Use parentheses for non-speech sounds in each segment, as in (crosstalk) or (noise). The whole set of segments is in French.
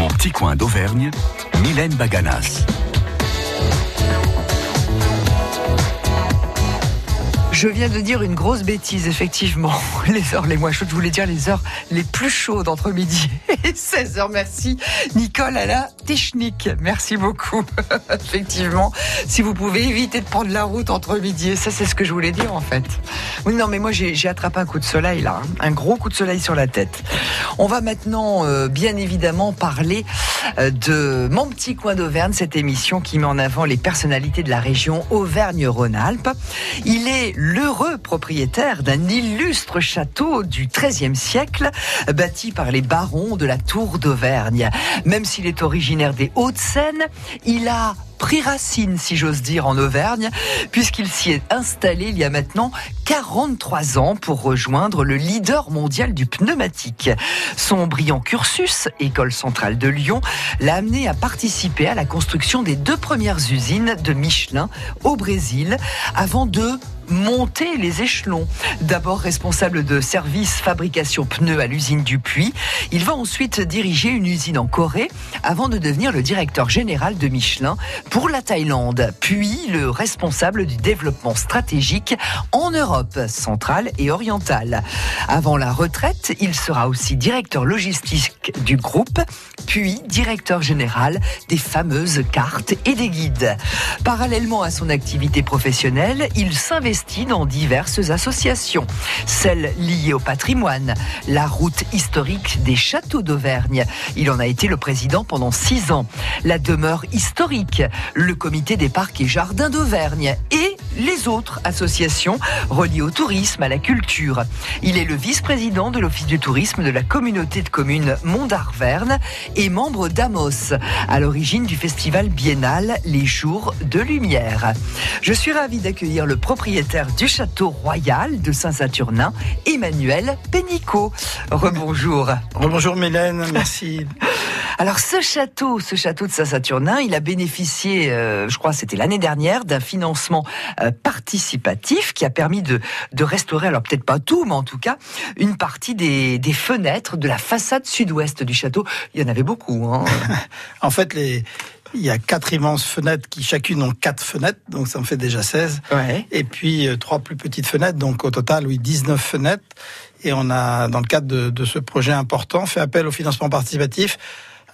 Mon petit coin d'Auvergne, Mylène Baganas. Je viens de dire une grosse bêtise, effectivement. (laughs) Les heures les moins chaudes, je voulais dire les heures les plus chaudes entre midi (laughs) et 16h. Merci, Nicole à la technique. Merci beaucoup. (laughs) effectivement, si vous pouvez éviter de prendre la route entre midi et ça, c'est ce que je voulais dire en fait. Oui, non, mais moi j'ai attrapé un coup de soleil là, hein. un gros coup de soleil sur la tête. On va maintenant, euh, bien évidemment, parler euh, de Mon petit coin d'Auvergne, cette émission qui met en avant les personnalités de la région Auvergne-Rhône-Alpes. Il est l'heureux propriétaire d'un illustre château du XIIIe siècle, bâti par les barons de la Tour d'Auvergne. Même s'il est originaire des Hauts-de-Seine, il a pris racine, si j'ose dire, en Auvergne, puisqu'il s'y est installé il y a maintenant 43 ans pour rejoindre le leader mondial du pneumatique. Son brillant cursus, École centrale de Lyon, l'a amené à participer à la construction des deux premières usines de Michelin au Brésil, avant de monter les échelons. D'abord responsable de service fabrication pneus à l'usine du Puy, il va ensuite diriger une usine en Corée avant de devenir le directeur général de Michelin pour la Thaïlande, puis le responsable du développement stratégique en Europe centrale et orientale. Avant la retraite, il sera aussi directeur logistique du groupe, puis directeur général des fameuses cartes et des guides. Parallèlement à son activité professionnelle, il s'investit dans diverses associations, celles liées au patrimoine, la route historique des châteaux d'Auvergne. Il en a été le président pendant six ans. La demeure historique, le comité des parcs et jardins d'Auvergne. Et les autres associations reliées au tourisme, à la culture. Il est le vice-président de l'Office du tourisme de la communauté de communes Mont d'Arverne et membre d'Amos, à l'origine du festival biennal Les Jours de Lumière. Je suis ravie d'accueillir le propriétaire du château royal de Saint-Saturnin, Emmanuel Pénicaud. Rebonjour. Rebonjour Mélène, merci. (laughs) Alors ce château, ce château de Saint-Saturnin, il a bénéficié, euh, je crois c'était l'année dernière, d'un financement euh, participatif qui a permis de, de restaurer, alors peut-être pas tout, mais en tout cas, une partie des, des fenêtres de la façade sud-ouest du château. Il y en avait beaucoup. Hein. (laughs) en fait, les, il y a quatre immenses fenêtres qui chacune ont quatre fenêtres, donc ça en fait déjà 16. Ouais. Et puis euh, trois plus petites fenêtres, donc au total, oui, 19 fenêtres. Et on a, dans le cadre de, de ce projet important, fait appel au financement participatif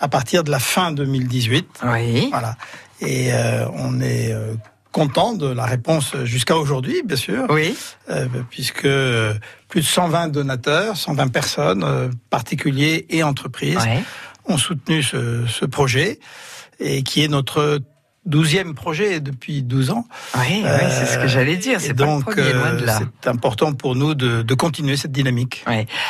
à partir de la fin 2018. Oui. Voilà. Et euh, on est euh, content de la réponse jusqu'à aujourd'hui, bien sûr. Oui. Euh, puisque plus de 120 donateurs, 120 personnes, euh, particuliers et entreprises, Ouais. ont soutenu ce, ce projet et qui est notre douzième projet depuis 12 ans. Oui, oui, c'est ce que j'allais dire. C'est pas le donc, premier, loin de euh, là. c'est important pour nous de, de continuer cette dynamique.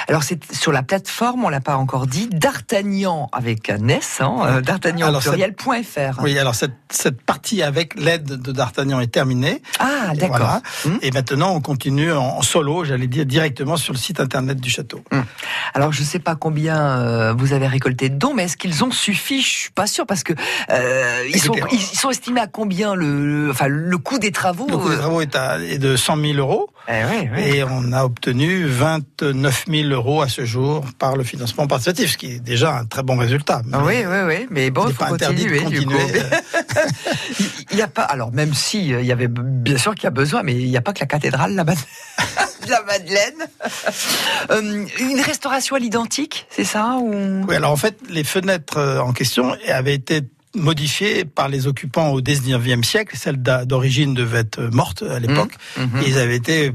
Alors c'est sur la plateforme, on l'a pas encore dit, d'Artagnan avec un S, hein, euh, d'Artagnan Alors, pluriel.fr. Oui, alors cette, cette partie avec l'aide de D'Artagnan est terminée. Ah, d'accord. voilà. Hum. Et maintenant, on continue en, solo, j'allais dire, directement sur le site internet du château. Alors je sais pas combien euh, vous avez récolté de dons, mais est-ce qu'ils ont suffi? Je suis pas sûr parce que euh, ils, sont, Écoutez, ils, ils sont estimés à combien le, le- enfin le coût des travaux Le coût des euh, travaux est, à, est de 100 000 euros. eh. Et on a obtenu 29 000 euros à ce jour par le financement participatif, ce qui est déjà un très bon résultat. Ah Mais oui, oui, oui, mais bon, il faut pas interdit de continuer, du coup. continuer. (laughs) Il n'y a pas, alors même si euh, il y avait bien sûr qu'il y a besoin, mais il n'y a pas que la cathédrale là-bas (laughs) la Madeleine. Euh, une restauration à l'identique, c'est ça ou... Oui, alors en fait, les fenêtres en question avaient été modifiées par les occupants au 19e siècle. Celles d'a- d'origine devaient être mortes à l'époque. Mhm. Et ils avaient été,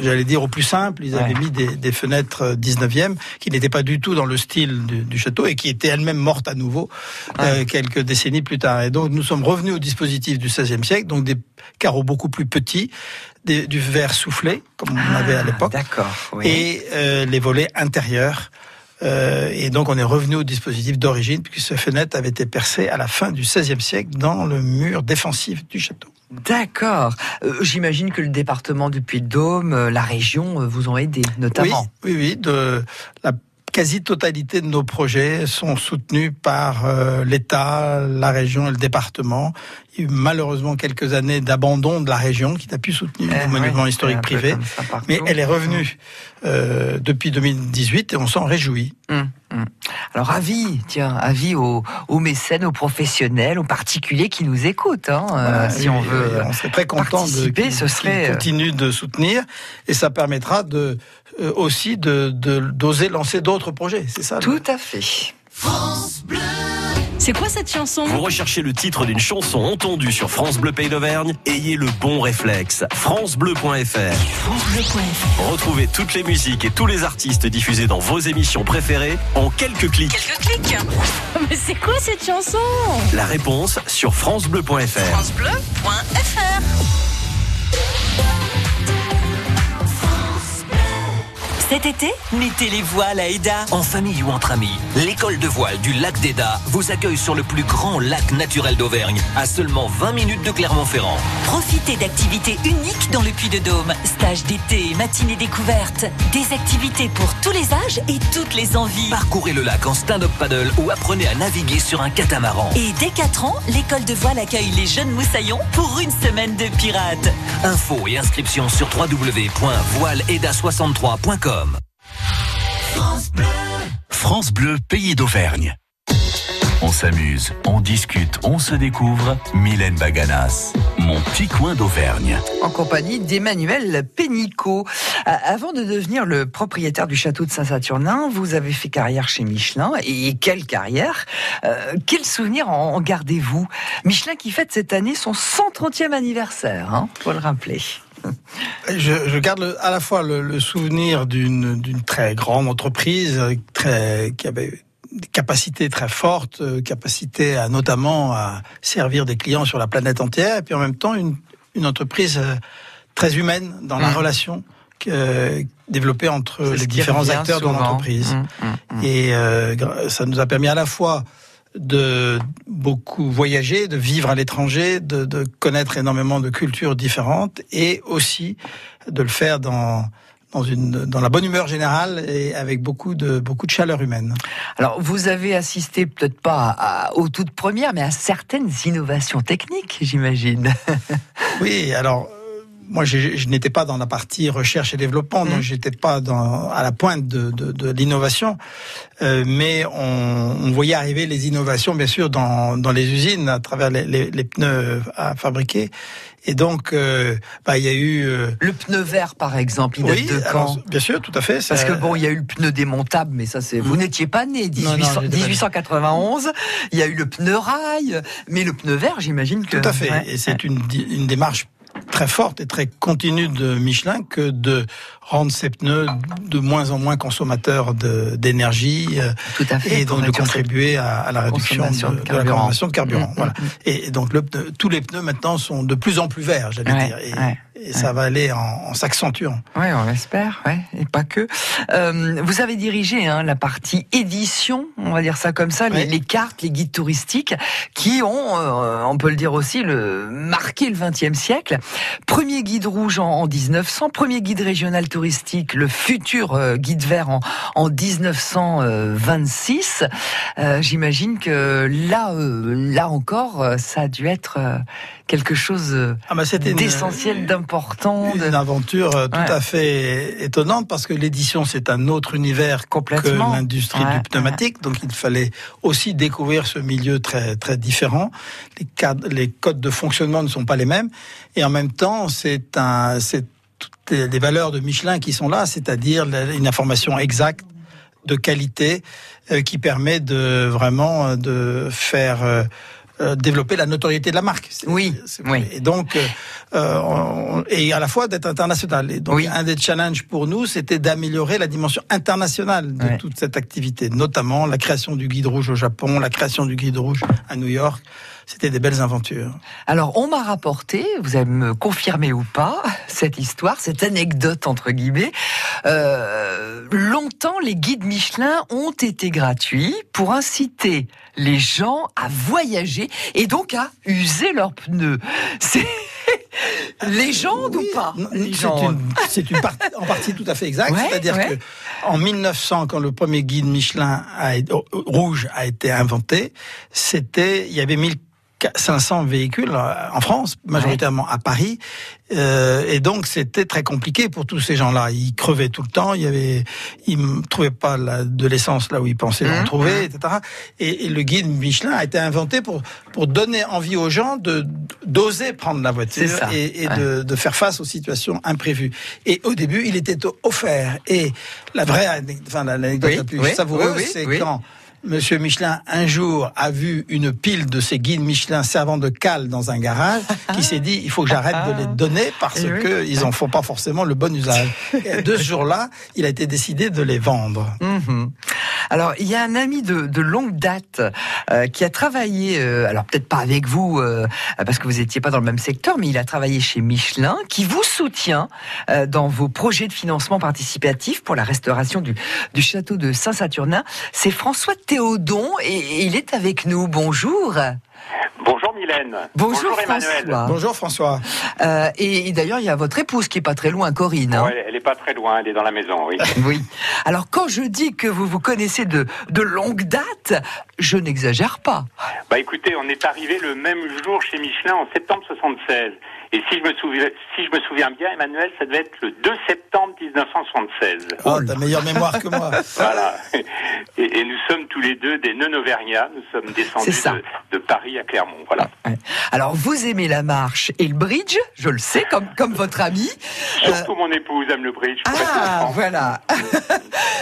j'allais dire, au plus simple. Ils avaient Ouais. mis des, des fenêtres euh, 19e qui n'étaient pas du tout dans le style du, du château et qui étaient elles-mêmes mortes à nouveau euh, quelques décennies plus tard. Et donc, nous sommes revenus au dispositif du 16e siècle, donc des carreaux beaucoup plus petits, des- du verre soufflé, comme on avait à Ah, l'époque, D'accord. Oui. et euh, les volets intérieurs. Euh, et donc on est revenu au dispositif d'origine, puisque ces fenêtres avaient été percées à la fin du XVIe siècle dans le mur défensif du château. D'accord. Euh, J'imagine que le département du Puy-de-Dôme, euh, la région, vous ont aidé, notamment. Oui, oui, oui. De, la quasi-totalité de nos projets sont soutenus par euh, l'État, la région et le département. il y a eu malheureusement quelques années d'abandon de la région qui n'a pu soutenir Eh le monument oui, historique privé. Mais elle est revenue euh, depuis 2018 et on s'en réjouit. Hum. Alors avis, tiens, avis aux, aux mécènes, aux professionnels, aux particuliers qui nous écoutent, hein, euh, Voilà, si on veut. on serait très content de ce serait, qu'ils euh, continuent de soutenir et ça permettra de euh, aussi de de- d'oser lancer d'autres projets. C'est ça. Tout à fait. C'est quoi cette chanson Vous recherchez le titre d'une chanson entendue sur France Bleu Pays d'Auvergne Ayez le bon réflexe. francebleu.fr Retrouvez toutes les musiques et tous les artistes diffusés dans vos émissions préférées en quelques clics. Quelques clics. (laughs) Mais c'est quoi cette chanson La réponse sur francebleu.fr. francebleu.fr Cet été, mettez les voiles à Eda. En famille ou entre amis, l'école de voile du lac d'Eda vous accueille sur le plus grand lac naturel d'Auvergne, à seulement 20 minutes de Clermont-Ferrand. Profitez d'activités uniques dans le Puy-de-Dôme. Stages d'été, matinées découvertes. Des activités pour tous les âges et toutes les envies. Parcourez le lac en stand-up paddle ou apprenez à naviguer sur un catamaran. Et dès 4 ans, l'école de voile accueille les jeunes moussaillons pour une semaine de pirates. Infos et inscriptions sur www.voileda63.com. France Bleu, pays d'Auvergne. On s'amuse, on discute, on se découvre. Mylène Baganas, mon petit coin d'Auvergne. En compagnie d'Emmanuel Pénicaud. Euh, Avant de devenir le propriétaire du château de Saint-Saturnin, vous avez fait carrière chez Michelin. Et quelle carrière? Euh, Quel souvenir en, gardez-vous? Michelin qui fête cette année son 130e anniversaire, hein, faut le rappeler. Je, je garde le- à la fois le, le souvenir d'une très grande entreprise très qui avait des capacités très fortes, euh, capacité à notamment à servir des clients sur la planète entière, et puis en même temps une, une entreprise euh, très humaine dans la Mm. relation euh, développée entre les différents acteurs de souvent. l'entreprise. Mm, mm. Et euh, ça nous a permis à la fois de beaucoup voyager, de vivre à l'étranger, de, de connaître énormément de cultures différentes et aussi de le faire dans dans une dans la bonne humeur générale et avec beaucoup de beaucoup de chaleur humaine. Alors, vous avez assisté peut-être pas à- aux toutes premières, mais à certaines innovations techniques, j'imagine. Oui, alors moi j'ai- je n'étais pas dans la partie recherche et développement, donc Mm. j'étais pas dans, à la pointe de, de, de l'innovation, Euh, mais on, on voyait arriver les innovations bien sûr dans, dans les usines à travers les, les, les pneus à fabriquer, et donc euh, bah, il y a eu euh, Le pneu vert, par exemple, il date oui, de alors, bien sûr, tout à fait. ça- Parce que bon, il y a eu le pneu démontable, mais ça c'est. Vous Mhm. n'étiez pas né, Non, non, 1800 j'étais pas né. 1891. Il y a eu le pneu rail, mais le pneu vert, j'imagine que. Tout à fait. Ouais, et c'est une, une démarche très forte et très continue de Michelin que de rendre ces pneus de moins en moins consommateurs d'énergie euh, Tout à fait. et donc de contribuer à, à la réduction de, consommation de de la consommation de carburant. Mm, voilà. mm, mm. Et, et donc le pneu- tous les pneus maintenant sont de plus en plus verts, j'allais Ouais, dire. Et, ouais, et ça va aller en, en s'accentuant. Oui, on l'espère, ouais, et pas que. Euh, vous avez dirigé hein, la partie édition, on va dire ça comme ça, les, cartes, les guides touristiques, qui ont, euh, on peut le dire aussi, le, marqué le XXe siècle. Premier guide rouge en, en 1900, premier guide régional touristique, le futur euh, guide vert en, en 1926. Euh, J'imagine que là, euh, là encore, ça a dû être euh, quelque chose euh, Ah bah une- d'essentiel, d'important. de- Une aventure euh, tout Ouais. à fait étonnante parce que l'édition c'est un autre univers Complètement. que l'industrie Ouais, du pneumatique, donc il fallait aussi découvrir ce milieu très très différent. Les cadres, les codes de fonctionnement ne sont pas les mêmes et en même temps c'est un c'est toutes les valeurs de Michelin qui sont là, c'est-à-dire une information exacte de qualité euh, qui permet de vraiment euh, de faire euh, développer la notoriété de la marque. Oui, oui. Et donc, euh, euh, on- et à la fois d'être international. Et donc, Oui. un des challenges pour nous, c'était d'améliorer la dimension internationale de Ouais. toute cette activité, notamment la création du guide rouge au Japon, la création du guide rouge à New York. C'était des belles aventures. Alors, on m'a rapporté, vous allez me confirmer ou pas, (laughs) cette histoire, cette anecdote entre guillemets. Euh, longtemps, les guides Michelin ont été gratuits pour inciter les gens à voyager et donc à user leurs pneus. (laughs) C'est légende Oui, ou pas C'est une, en partie tout à fait exact. Ouais, C'est-à-dire ouais. que en 1900, quand le premier guide Michelin a, rouge a été inventé, c'était, il y avait 1000 500 véhicules euh, en France, majoritairement à Paris. Euh, et donc c'était très compliqué pour tous ces gens-là. Ils crevaient tout le temps. Il y avait, ils ne trouvaient pas la, de l'essence là où ils pensaient en Mmh, trouver, etc. Et, et le guide Michelin a été inventé pour pour donner envie aux gens de d'oser prendre la voiture et, et Ouais. de, de faire face aux situations imprévues. Et au début, il était offert. Et la vraie, enfin l'anecdote Oui, la plus oui, savoureuse, oui, c'est quand Monsieur Michelin, un jour, a vu une pile de ces guides Michelin servant de cale dans un garage, qui s'est dit, il faut que j'arrête de les donner parce Eh oui. que ils en font pas forcément le bon usage. Et de ce jour-là, il a été décidé de les vendre. Mhm. Alors, il y a un ami de, de longue date euh, qui a travaillé, euh, alors peut-être pas avec vous, euh, parce que vous n'étiez pas dans le même secteur, mais il a travaillé chez Michelin, qui vous soutient dans vos projets de financement participatif pour la restauration du, du château de Saint-Saturnin. C'est François Théodon et, et il est avec nous. Bonjour. Bonjour Mylène. Bonjour, Emmanuel. François. Bonjour François. Euh, et, et d'ailleurs, il y a votre épouse qui est pas très loin, Corinne. hein. Ouais, elle est pas très loin, elle est dans la maison, oui. (laughs) Oui. Alors quand je dis que vous vous connaissez de, de longue date, je n'exagère pas. Bah écoutez, on est arrivé le même jour chez Michelin en septembre 76. Et si je me souviens, si je me souviens bien, Emmanuel, ça devait être le 2 septembre 1976. Oh, t'as meilleure mémoire que moi. (laughs) Voilà. Et, et nous sommes tous les deux des non-auvergnats. Nous sommes descendus de, de Paris à Clermont. Voilà. Alors vous aimez la marche et le bridge, je le sais, comme, comme votre ami. Euh, Surtout mon épouse aime le bridge. ah, voilà. (laughs)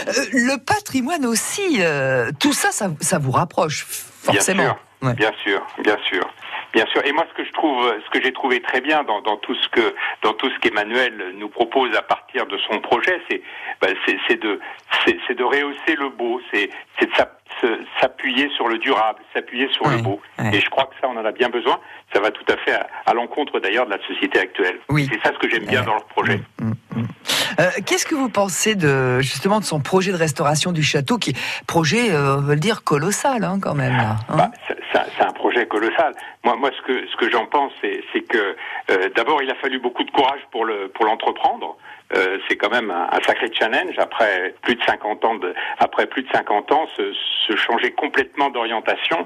Euh, le patrimoine aussi, euh, tout ça, ça, ça vous rapproche, forcément. Bien sûr, Ouais. bien sûr, bien sûr. Bien sûr. Et moi, ce que je trouve, ce que j'ai trouvé très bien dans, dans tout ce que, dans tout ce qu'Emmanuel nous propose à partir de son projet, c'est, bah, c'est, de, c'est, de rehausser le beau, c'est, de s'appuyer sur le durable, s'appuyer sur Ouais, le beau. ouais. Et je crois que ça, on en a bien besoin. Ça va tout à fait à, à l'encontre d'ailleurs de la société actuelle. Oui. C'est ça ce que j'aime bien Ouais. dans leur projet. Euh, Qu'est-ce que vous pensez de justement de son projet de restauration du château, qui projet, euh, on veut le dire, colossal hein, quand même. Hein Bah, c'est- un- projet colossal. Moi, moi, ce que ce que j'en pense, c'est c'est que euh, d'abord, il a fallu beaucoup de courage pour le pour l'entreprendre. Euh, c'est quand même un, un sacré challenge après plus de 50 ans de après plus de 50 ans se, se changer complètement d'orientation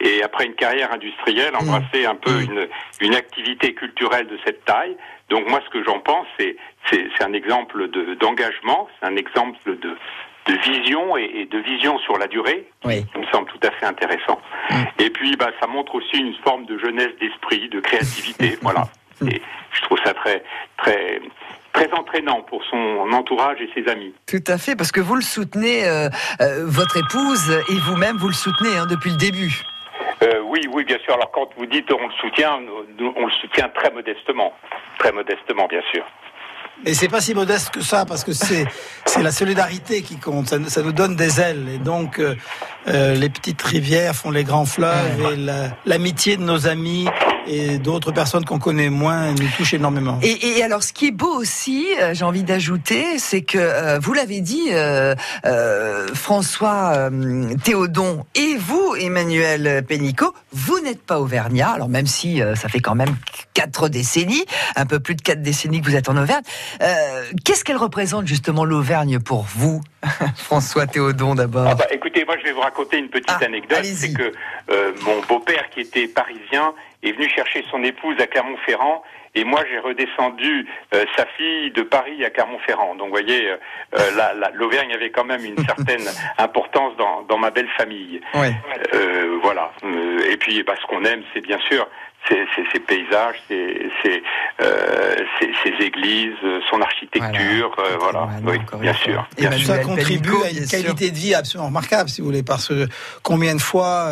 et après une carrière industrielle embrasser un peu une une activité culturelle de cette taille. Donc moi ce que j'en pense c'est c'est c'est un exemple de d'engagement, c'est un exemple de de vision et, et de vision sur la durée Oui. qui me semble tout à fait intéressant. Et puis, bah, ça montre aussi une forme de jeunesse d'esprit, de créativité, (laughs) voilà. Et je trouve ça très, très, très entraînant pour son entourage et ses amis. Tout à fait, parce que vous le soutenez, euh, euh, votre épouse et vous-même, vous le soutenez hein, depuis le début. Euh, oui, oui, bien sûr. Alors, quand vous dites on le soutient, nous, on le soutient très modestement, très modestement, bien sûr. Et c'est pas si modeste que ça, parce que c'est c'est la solidarité qui compte. Ça, nous- ça nous donne des ailes. Et donc, euh, les petites rivières font les grands fleuves. Et la- l'amitié de nos amis et d'autres personnes qu'on connaît moins nous touche énormément. Et, et alors, ce qui est beau aussi, euh, j'ai envie d'ajouter, c'est que euh, vous l'avez dit, euh, euh, François euh, Théodon et vous, Emmanuel Pénicaud, vous n'êtes pas auvergnat. Alors même si euh, ça fait quand même quatre décennies, un peu plus de quatre décennies que vous êtes en Auvergne, euh, qu'est-ce qu'elle représente justement l'Auvergne pour vous, (laughs) François Théodon d'abord? Ah bah, écoutez, moi je vais vous raconter une petite Ah, anecdote. C'est que euh, mon beau-père, qui était parisien, est venu chercher son épouse à Clermont-Ferrand. Et moi, j'ai redescendu euh, sa fille de Paris à Clermont-Ferrand. Donc, vous voyez, euh, euh, la- la- l'Auvergne avait quand même une certaine (laughs) importance dans, dans ma belle famille. Ouais. Euh, voilà. Et puis, bah, ce qu'on aime, c'est bien sûr ces, ces- ces paysages, ces, ces, euh, ces- ces églises, son architecture. euh, Voilà. Oui, bien sûr. Et Bien ça contribue à une qualité de vie absolument remarquable, si vous voulez, parce que combien de fois,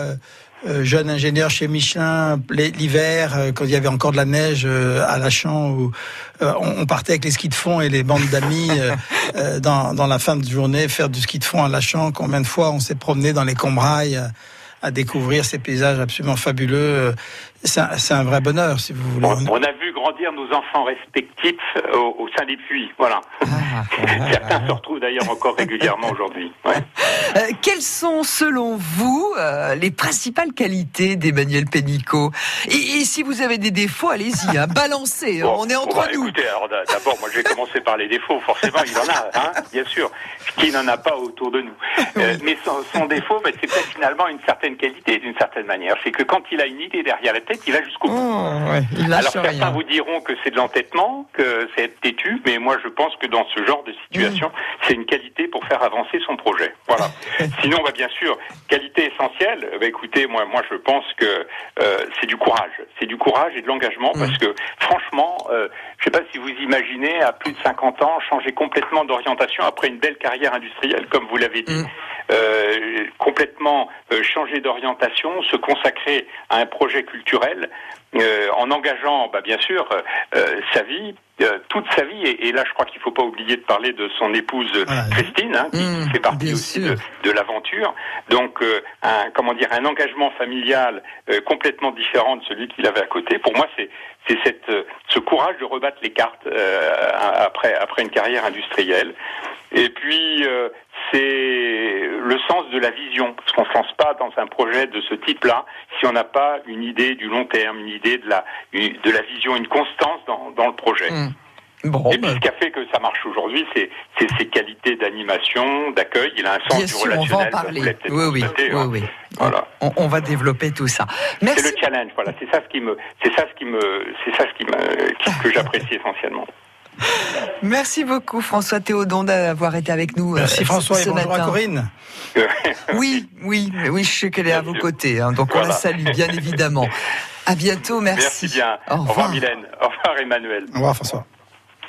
euh, jeune ingénieur chez Michelin, l'hi- l'hiver, euh, quand il y avait encore de la neige euh, à Lachan, où on, on partait avec les skis de fond et les bandes d'amis (laughs) dans, dans la fin de journée faire du ski de fond à Lachan. Combien de fois on s'est promené dans les Combrailles à découvrir ces paysages absolument fabuleux. C'est un, vrai bonheur, si vous voulez. On, on a vu grandir nos enfants respectifs euh, au, au sein des puits. Voilà. Ah, (laughs) Certains se retrouvent d'ailleurs encore régulièrement aujourd'hui. Ouais. Euh, quelles sont, selon vous, euh, les principales qualités d'Emmanuel Pénicaud? Et, et si vous avez des défauts, allez-y, hein, (laughs) balancez, Bon, on est entre bah, nous. Écoutez, d'abord, moi je vais commencer par les défauts. Forcément, il en a, hein, bien sûr. Qui n'en a pas autour de nous Euh, Mais son, son défaut, bah, c'est peut-être finalement une certaine qualité d'une certaine manière. C'est que quand il a une idée derrière la tête, il va jusqu'au bout. Oh, ouais, il lâche Alors certains rien. vous diront que c'est de l'entêtement, que c'est être têtu, mais moi je pense que dans ce genre de situation, Mm. c'est une qualité pour faire avancer son projet. Voilà. (laughs) Sinon, bah, bien sûr, qualité essentielle. Bah, écoutez, moi, moi je pense que euh, c'est du courage, c'est du courage et de l'engagement, Mm. parce que franchement, euh, je sais pas si vous imaginez à plus de 50 ans changer complètement d'orientation après une belle carrière industrielle, comme vous l'avez dit. Mm. Euh, complètement euh, changer d'orientation, se consacrer à un projet culturel, euh, en engageant, bah, bien sûr, euh, sa vie, euh, toute sa vie. Et, et là, je crois qu'il ne faut pas oublier de parler de son épouse Voilà. Christine, hein, qui, Mmh, fait partie aussi sûr. de, de l'aventure. Donc, euh, un, comment dire, un engagement familial euh, complètement différent de celui qu'il avait à côté. Pour moi, c'est c'est cette ce courage de rebattre les cartes euh, après après une carrière industrielle. Et puis euh, c'est le sens de la vision, parce qu'on ne se lance pas dans un projet de ce type-là si on n'a pas une idée du long terme, une idée de la une- de la vision, une constance dans, dans le projet. Mm. Bon, Et puis bah, ce qui a fait que ça marche aujourd'hui, c'est ses qualités d'animation, d'accueil. Il a un sens bien du sûr, on va en relationnel. parler. Oui, oui, constaté, oui, hein. oui. Voilà. On, on va développer tout ça. C'est le challenge, voilà. C'est ça ce qui me, c'est ça ce qui me, c'est ça ce qui me, que j'apprécie essentiellement. (laughs) Merci beaucoup François Théodon d'avoir été avec nous. Merci euh, François et bonjour à matin. Corinne. (laughs) Oui, oui, oui, je sais qu'elle est à vos côtés, hein, donc on la salue bien (laughs) évidemment. À bientôt, merci. Merci bien. Au revoir. Mylène. Au revoir Emmanuel. Au revoir François.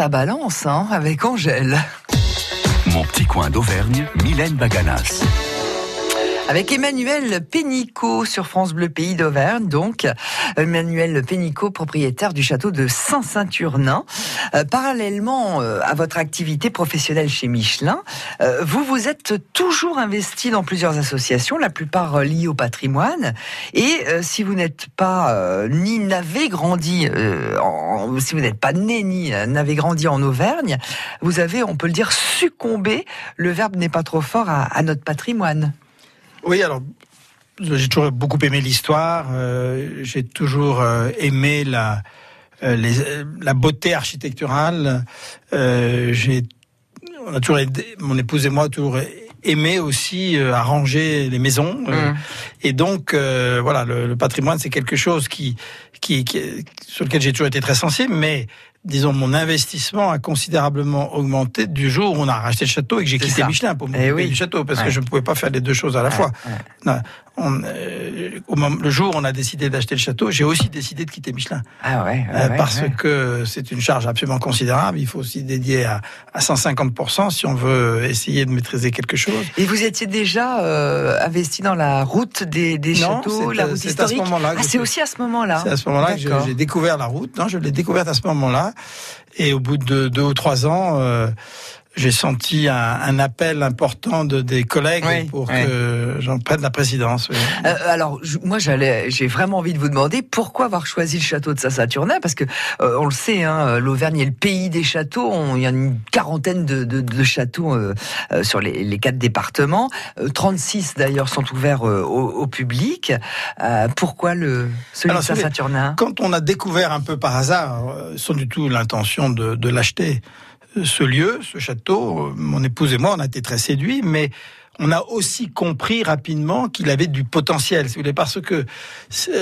ça balance, hein, avec Angèle. Mon petit coin d'Auvergne, Mylène Baganas. avec Emmanuel Pénicaud sur France Bleu Pays d'Auvergne. Donc, Emmanuel Pénicaud, propriétaire du château de Saint-Saturnin. Euh, parallèlement euh, à votre activité professionnelle chez Michelin, euh, vous vous êtes toujours investi dans plusieurs associations, la plupart euh, liées au patrimoine. Et si vous n'êtes pas ni n'avez grandi, si vous n'êtes pas né ni n'avez grandi en Auvergne, vous avez, on peut le dire, succombé. Le verbe n'est pas trop fort à notre patrimoine. Oui, alors j'ai toujours beaucoup aimé l'histoire. euh, j'ai toujours euh, aimé la euh, les- la beauté architecturale. J'ai on a toujours aidé- mon épouse et moi toujours aimé aussi arranger les maisons. euh, Mm. Et donc euh, voilà, le, le patrimoine c'est quelque chose qui, qui, qui sur lequel j'ai toujours été très sensible, mais disons mon investissement a considérablement augmenté du jour où on a racheté le château et que j'ai quitté ça. Michelin pour Eh m'occuper oui. du château parce Ouais. que je ne pouvais pas faire les deux choses à la Ouais, fois. ouais. On, euh, au moment- le jour où on a décidé d'acheter le château, j'ai aussi décidé de quitter Michelin Ah ouais, Euh, ouais, parce ouais. que c'est une charge absolument considérable. Il faut aussi dédier à, à 150% si on veut essayer de maîtriser quelque chose. Et vous étiez déjà euh, investi dans la route des, des Non, châteaux, c'est la à- route c'est à ce moment-là Ah, c'est aussi à ce moment-là. C'est à ce moment-là que j'ai- découvert la route. Non, je l'ai découverte à ce moment-là. Et au bout de deux ou trois ans, j'ai senti un, un appel important de des collègues Oui, pour oui. que j'en prenne la présidence. oui. Euh, alors, je- moi, j'allais, j'ai vraiment envie de vous demander pourquoi avoir choisi le château de Saint-Saturnin, parce que euh, on le sait, hein, l'Auvergne est le pays des châteaux. On- Il y a une quarantaine de, de- de châteaux euh, euh, sur les, les quatre départements. Euh, 36 d'ailleurs sont ouverts euh, au, au public. Euh, pourquoi le celui Alors, de Saint-Saturnin? Quand on a découvert un peu par hasard, euh, sans du tout l'intention de, de l'acheter, euh, ce lieu, ce château, euh, mon épouse et moi, on a été très séduits, mais on a aussi compris rapidement qu'il avait du potentiel, si vous voulez, parce que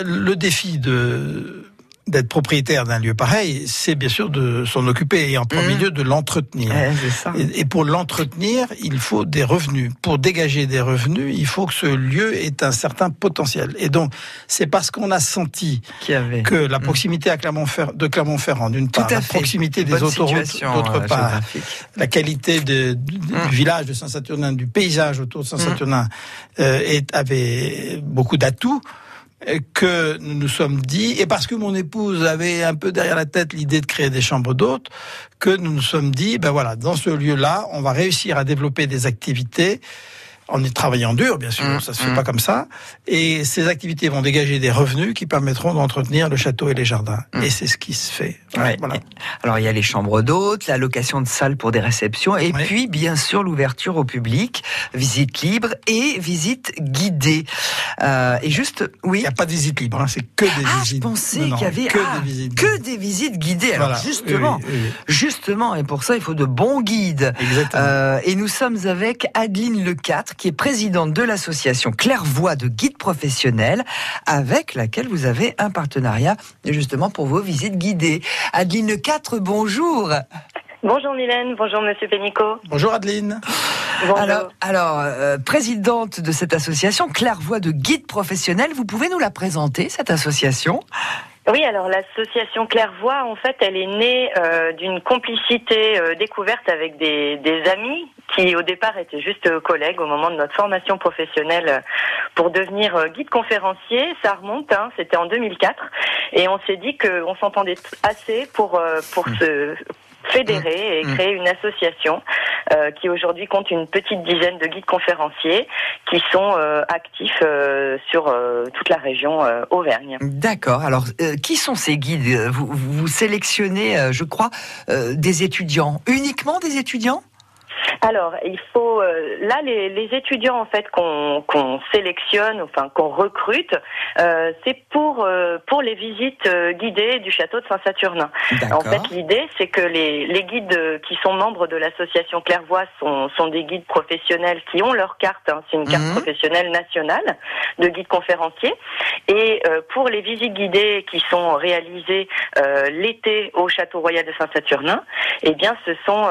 le défi de d'être propriétaire d'un lieu pareil, c'est bien sûr de s'en occuper et en premier Mhm. lieu de l'entretenir. Ouais. Et, et pour l'entretenir, il faut des revenus. Pour dégager des revenus, il faut que ce lieu ait un certain potentiel. Et donc, c'est parce qu'on a senti avait que la proximité à Clermont-Ferrand, de Clermont-Ferrand, d'une part, la fait. proximité des autoroutes, d'autre euh, part, la qualité de- du, du Mm. village de Saint-Saturnin, du paysage autour de Saint-Saturnin, euh, avait beaucoup d'atouts que nous nous sommes dit, et parce que mon épouse avait un peu derrière la tête l'idée de créer des chambres d'hôtes, que nous nous sommes dit, ben voilà, dans ce lieu-là, on va réussir à développer des activités en y travaillant dur, bien sûr, Mm, ça se fait mm. pas comme ça. Et ces activités vont dégager des revenus qui permettront d'entretenir le château et les jardins. Mm. Et c'est ce qui se fait. Ouais. Voilà. Alors il y a les chambres d'hôtes, la location de salles pour des réceptions, et Oui. puis bien sûr l'ouverture au public, visite libre et visite guidée. Euh, et juste, oui. Il n'y a pas de visite libre, hein, c'est que des Ah, je visites. pensais Non, non, qu'il y avait que ah, des visites. que des visites guidées. Alors Voilà. justement, Oui, oui, oui, justement, et pour ça il faut de bons guides. Exactement. Euh, et nous sommes avec Adeline Lecatre, qui est présidente de l'association Clairvoix de guides professionnels, avec laquelle vous avez un partenariat justement pour vos visites guidées. Adeline Lecatre, bonjour. Bonjour Mylène, bonjour Monsieur Pénicaud. Bonjour Adeline. Bonjour. Alors, alors euh, présidente de cette association Clairvoix de guides professionnels, vous pouvez nous la présenter cette association? Oui, alors l'association Clairvoix, en fait, elle est née euh, d'une complicité euh, découverte avec des, des amis qui, au départ, étaient juste euh, collègues au moment de notre formation professionnelle pour devenir euh, guide conférencier. Ça remonte, hein, c'était en 2004, et on s'est dit qu'on s'entendait assez pour euh, pour se fédérer et Mm. créer une association euh, qui aujourd'hui compte une petite dizaine de guides conférenciers qui sont euh, actifs euh, sur toute la région Auvergne. D'accord. Alors, qui sont ces guides? Vous, vous sélectionnez, je crois, des étudiants. Uniquement des étudiants? Alors, il faut euh, là les, les étudiants en fait qu'on sélectionne, enfin qu'on recrute, euh, c'est pour euh, pour les visites guidées du château de Saint-Saturnin. En fait, l'idée, c'est que les, les guides qui sont membres de l'association Clairvoix sont, sont des guides professionnels qui ont leur carte. hein. c'est une carte Mhm. professionnelle nationale de guides conférenciers. Et pour les visites guidées qui sont réalisées l'été au château royal de Saint-Saturnin, eh bien, ce sont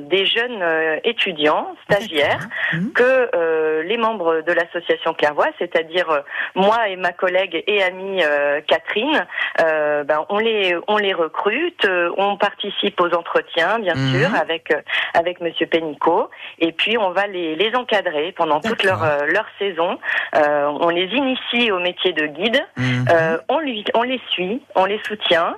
des jeunes euh, étudiants, stagiaires, que euh, les membres de l'association Clairvoix, c'est-à-dire euh, moi et ma collègue et amie Catherine, ben, on les on les recrute, on participe aux entretiens, bien Mhm. sûr, avec avec Monsieur Pénicaud, et puis on va les les encadrer pendant toute leur leur saison. On les initie au métier de guide. Mhm. On, lui, on les suit, on les soutient,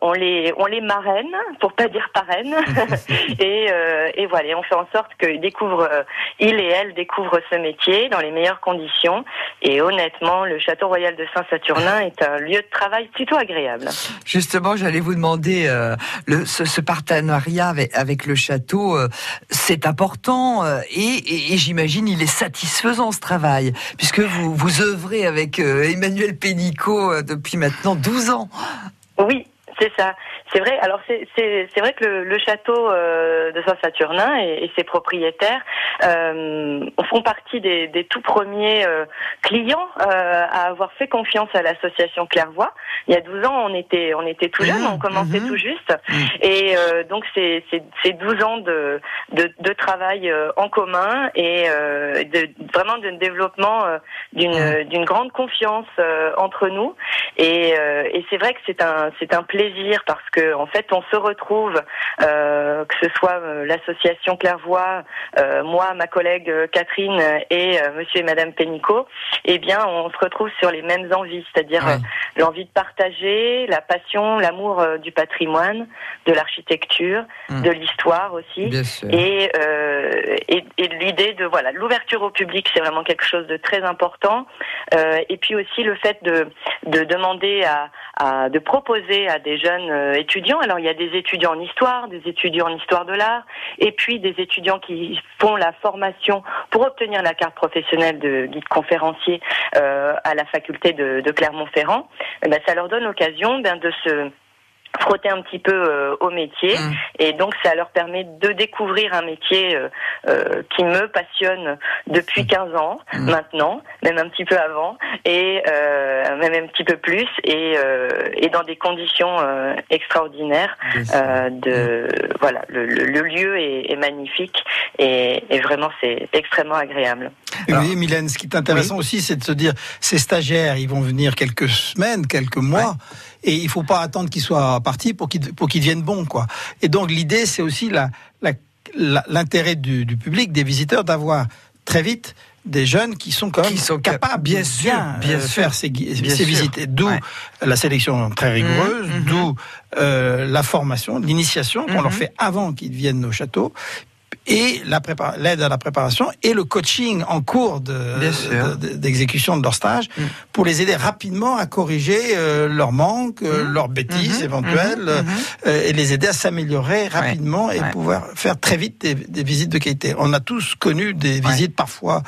on les, on les marraine, pour pas dire parraine, (laughs) (laughs) et, euh, et voilà, on fait en sorte qu'ils découvrent, euh, il et elle découvrent ce métier dans les meilleures conditions. Et honnêtement, le Château Royal de Saint-Saturnin (laughs) est un lieu de travail plutôt agréable. Justement, j'allais vous demander euh, le, ce, ce partenariat avec, avec le château, euh, c'est important euh, et, et- et j'imagine il est satisfaisant ce travail puisque vous vous œuvrez avec euh, Emmanuel Pénicaud euh, depuis maintenant 12 ans. Oui, c'est ça. C'est vrai. Alors c'est c'est c'est vrai que le, le château euh, de Saint-Saturnin et, et ses propriétaires euh, font partie des, des tout premiers euh, clients euh, à avoir fait confiance à l'association Clairvoix. Il y a 12 ans, on était on était tout jeunes, on commençait tout juste, et euh, donc c'est c'est c'est 12 ans de de, de travail euh, en commun et euh, de vraiment de développement euh, d'une d'une grande confiance euh, entre nous. Et, euh, et c'est vrai que c'est un c'est un plaisir parce que en fait on se retrouve euh, que ce soit euh, l'association Clairvoix, euh, moi, ma collègue euh, Catherine et Monsieur et Madame Pénicaud, eh bien on se retrouve sur les mêmes envies, c'est-à-dire l'envie de partager, la passion, l'amour du patrimoine, de l'architecture, Mm. de l'histoire aussi, et et, et l'idée de voilà l'ouverture au public, c'est vraiment quelque chose de très important. Et puis aussi le fait de de demander à, à de proposer à des jeunes euh, étudiants. Alors il y a des étudiants en histoire, des étudiants en histoire de l'art, et puis des étudiants qui font la formation pour obtenir la carte professionnelle de guide conférencier euh, à la faculté de, de Clermont-Ferrand. Eh ben, ça leur donne l'occasion ben, de se frotter un petit peu euh, au métier. Et donc ça leur permet de découvrir un métier euh, euh, qui me passionne depuis 15 ans maintenant, même un petit peu avant et euh, même un petit peu plus et, euh, et dans des conditions euh, extraordinaires euh, de voilà le, le- le lieu est, est magnifique et, et vraiment c'est extrêmement agréable. Et oui, Mylène, ce qui est intéressant aussi, c'est de se dire, ces stagiaires, ils vont venir quelques semaines, quelques mois, et il faut pas attendre qu'ils soient partis pour qu'ils pour deviennent bons, quoi. Et donc l'idée, c'est aussi la l'intérêt du, du public, des visiteurs, d'avoir très vite des jeunes qui sont quand même capables bien de sûr, bien, faire ces, visites. D'où Ouais. la sélection très rigoureuse, Mhm, mhm. d'où euh, la formation, l'initiation qu'on leur Mhm. fait avant qu'ils viennent au château et la prépa- l'aide à la préparation et le coaching en cours de- sûr. de- d'exécution de, leur stage pour les aider rapidement à corriger euh, leurs manques, euh, leurs bêtises Mhm. éventuelles Mhm. euh, et les aider à s'améliorer rapidement et Ouais. pouvoir faire très vite des, des visites de qualité. On a tous connu des visites parfois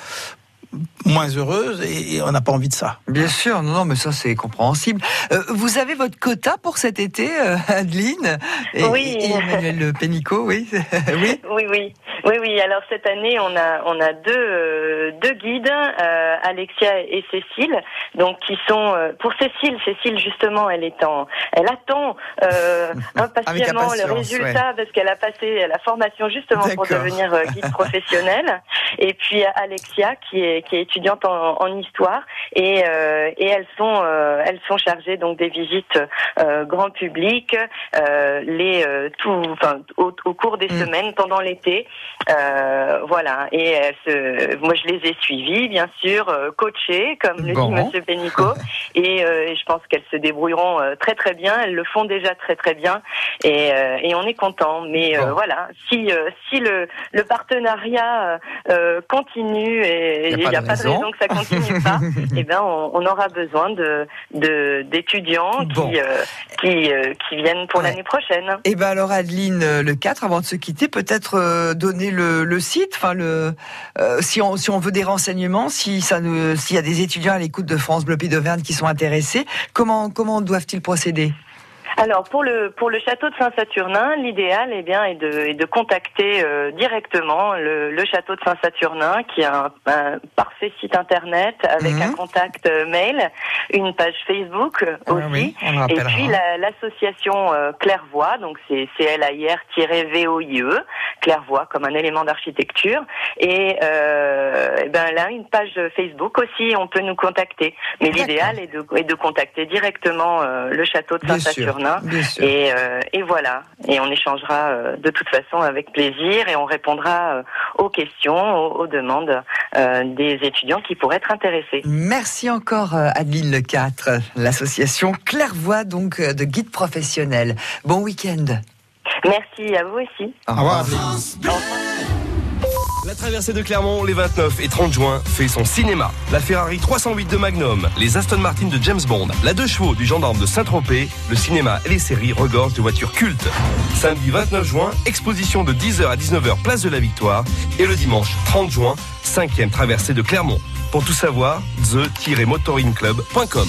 moins heureuses et, et on n'a pas envie de ça. Bien sûr, non, non, mais ça c'est compréhensible. Euh, vous avez votre quota pour cet été, euh, Adeline et, Oui. et Emmanuel Pénicaud, oui, (laughs) oui. Oui, oui, oui, oui. Alors cette année, on a on a deux euh, deux guides, euh, Alexia et Cécile, donc qui sont euh, pour Cécile. Cécile justement, elle est en, elle attend euh, (laughs) impatiemment le résultat parce qu'elle a passé la formation justement pour devenir euh, guide (laughs) professionnel. Et puis Alexia qui est qui est étudiante en, en histoire et euh, et elles sont euh, elles sont chargées donc des visites euh, grand public, euh, les euh, tout enfin au, au cours des semaines pendant l'été. Euh, voilà. Et elles se, moi, je les ai suivies, bien sûr, coachées, comme le Bon. dit Monsieur Pénicaud. (laughs) et, euh, et je pense qu'elles se débrouilleront euh, très très bien. Elles le font déjà très très bien. Et, euh, et on est content. Mais euh, voilà, si euh, si le, le partenariat euh, continue et n'y a, pas de raison que ça continue pas, (laughs) eh ben on, on aura besoin de d'étudiants Bon. qui euh, qui euh, qui viennent pour Ouais. l'année prochaine. Et ben alors Adeline, euh, le 4, avant de se quitter, peut-être donner le, le site, enfin le, euh, si on si on veut des renseignements, si ça s'il y a des étudiants à l'écoute de France Bleu Pays d'Auvergne qui sont intéressés, comment comment doivent-ils procéder? Alors pour le pour le château de Saint-Saturnin, l'idéal eh bien est de est de contacter euh, directement le, le château de Saint-Saturnin qui a un, un parfait site internet avec Mhm. un contact euh, mail, une page Facebook euh, Ah aussi, oui, et puis la- l'association euh, Clairvoie, donc c'est C L A I R VOIE, Clairvoie comme un élément d'architecture, et euh, eh ben a une page Facebook aussi, on peut nous contacter. Mais D'accord. l'idéal est de est de contacter directement euh, le château de Saint-Saturnin. Et, euh, et voilà. Et on échangera euh, de toute façon avec plaisir et on répondra euh, aux questions, aux, aux demandes euh, des étudiants qui pourraient être intéressés. Merci encore Adeline Le 4, l'association Clairvoix donc de guide professionnel. Bon week-end. Merci à vous aussi. Au Au revoir, revoir. Adeline. La traversée de Clermont les 29 et 30 juin fait son cinéma. La Ferrari 308 de Magnum, les Aston Martin de James Bond, la deux chevaux du gendarme de Saint-Tropez, le cinéma et les séries regorgent de voitures cultes. Samedi 29 juin, exposition de 10h à 19h place de la Victoire et le dimanche 30 juin, cinquième traversée de Clermont. Pour tout savoir, the-motoringclub.com.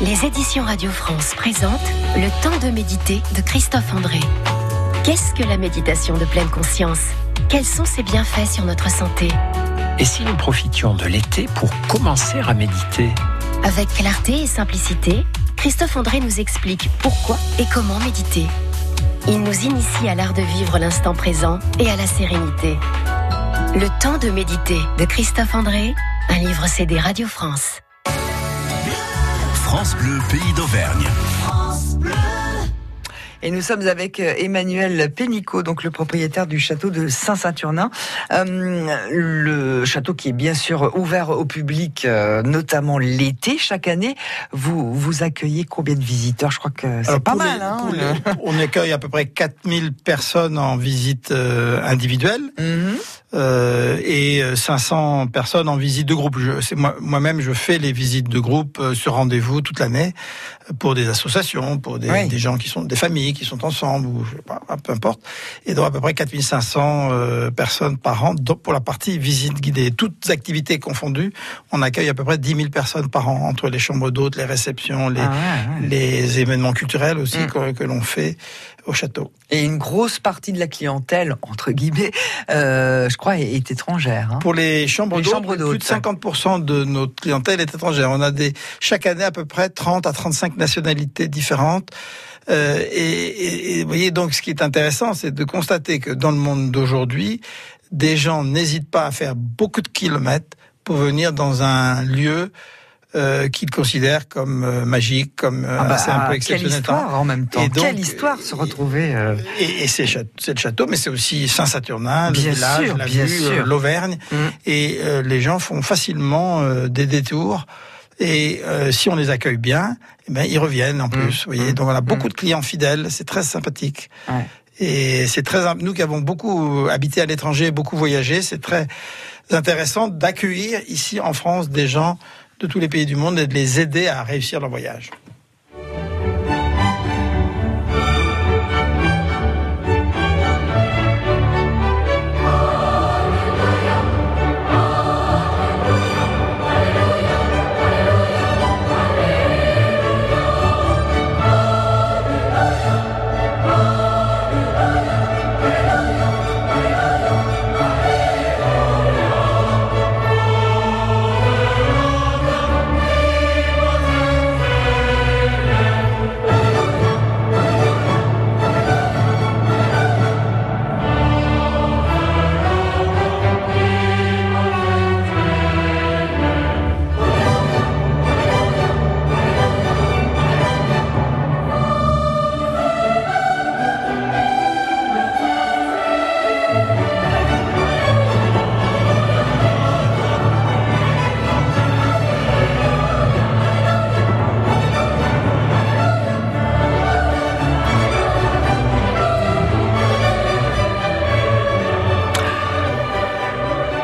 Les éditions Radio France présentent Le temps de méditer de Christophe André. Qu'est-ce que la méditation de pleine conscience? Quels sont ses bienfaits sur notre santé Et si nous profitions de l'été pour commencer à méditer Avec clarté et simplicité, Christophe André nous explique pourquoi et comment méditer. Il nous initie à l'art de vivre l'instant présent et à la sérénité. Le temps de méditer de Christophe André, un livre CD Radio France. France Bleu, pays d'Auvergne. Et nous sommes avec euh, Emmanuel Pénicaud, donc le propriétaire du château de Saint-Saturnin. Euh, le château qui est bien sûr ouvert au public, euh, notamment l'été. Chaque année, vous vous accueillez combien de visiteurs? Je crois que c'est pas mal. les- hein, les- on accueille à peu près 4000 personnes en visite euh, individuelle Mhm. Euh, et euh, 500 personnes en visite de groupe. Je- c'est moi- Moi-même, je fais les visites de groupe euh, sur rendez-vous toute l'année euh, pour des associations, pour des, Oui. des gens qui sont des familles qui sont ensemble ou je sais pas, peu importe. Et donc à peu près 4500 euh, personnes par an donc pour la partie visite guidée. Toutes activités confondues, on accueille à peu près 10 000 personnes par an entre les chambres d'hôtes, les réceptions, les, Ah ouais, ouais. les événements culturels aussi Mm. que, que l'on fait au château. Et une grosse partie de la clientèle, entre guillemets, euh, je crois, est, est étrangère. hein. Pour les chambres d'hôtes, plus de d'hôtes. 50% de notre clientèle est étrangère. On a des chaque année à peu près 30 à 35 nationalités différentes. Euh, et, et- et vous voyez donc ce qui est intéressant, c'est de constater que dans le monde d'aujourd'hui, des gens n'hésitent pas à faire beaucoup de kilomètres pour venir dans un lieu euh, qu'ils considèrent comme euh, magique, comme euh, Ah bah, assez un peu quelle exceptionnel. histoire en même temps. Et donc, quelle histoire se retrouver. euh, Et, et c'est le château, mais c'est aussi Saint-Saturnin, le village, sûr, la vue, euh, l'Auvergne. Mm. Et euh, les gens font facilement euh, des détours. Et euh, si on les accueille bien, eh ben, ils reviennent en plus. Vous voyez, Mm. donc on a beaucoup Mm. de clients fidèles. C'est très sympathique. Ouais. Et c'est très nous qui avons beaucoup habité à l'étranger, beaucoup voyagé, c'est très intéressant d'accueillir ici en France des gens de tous les pays du monde et de les aider à réussir leur voyage.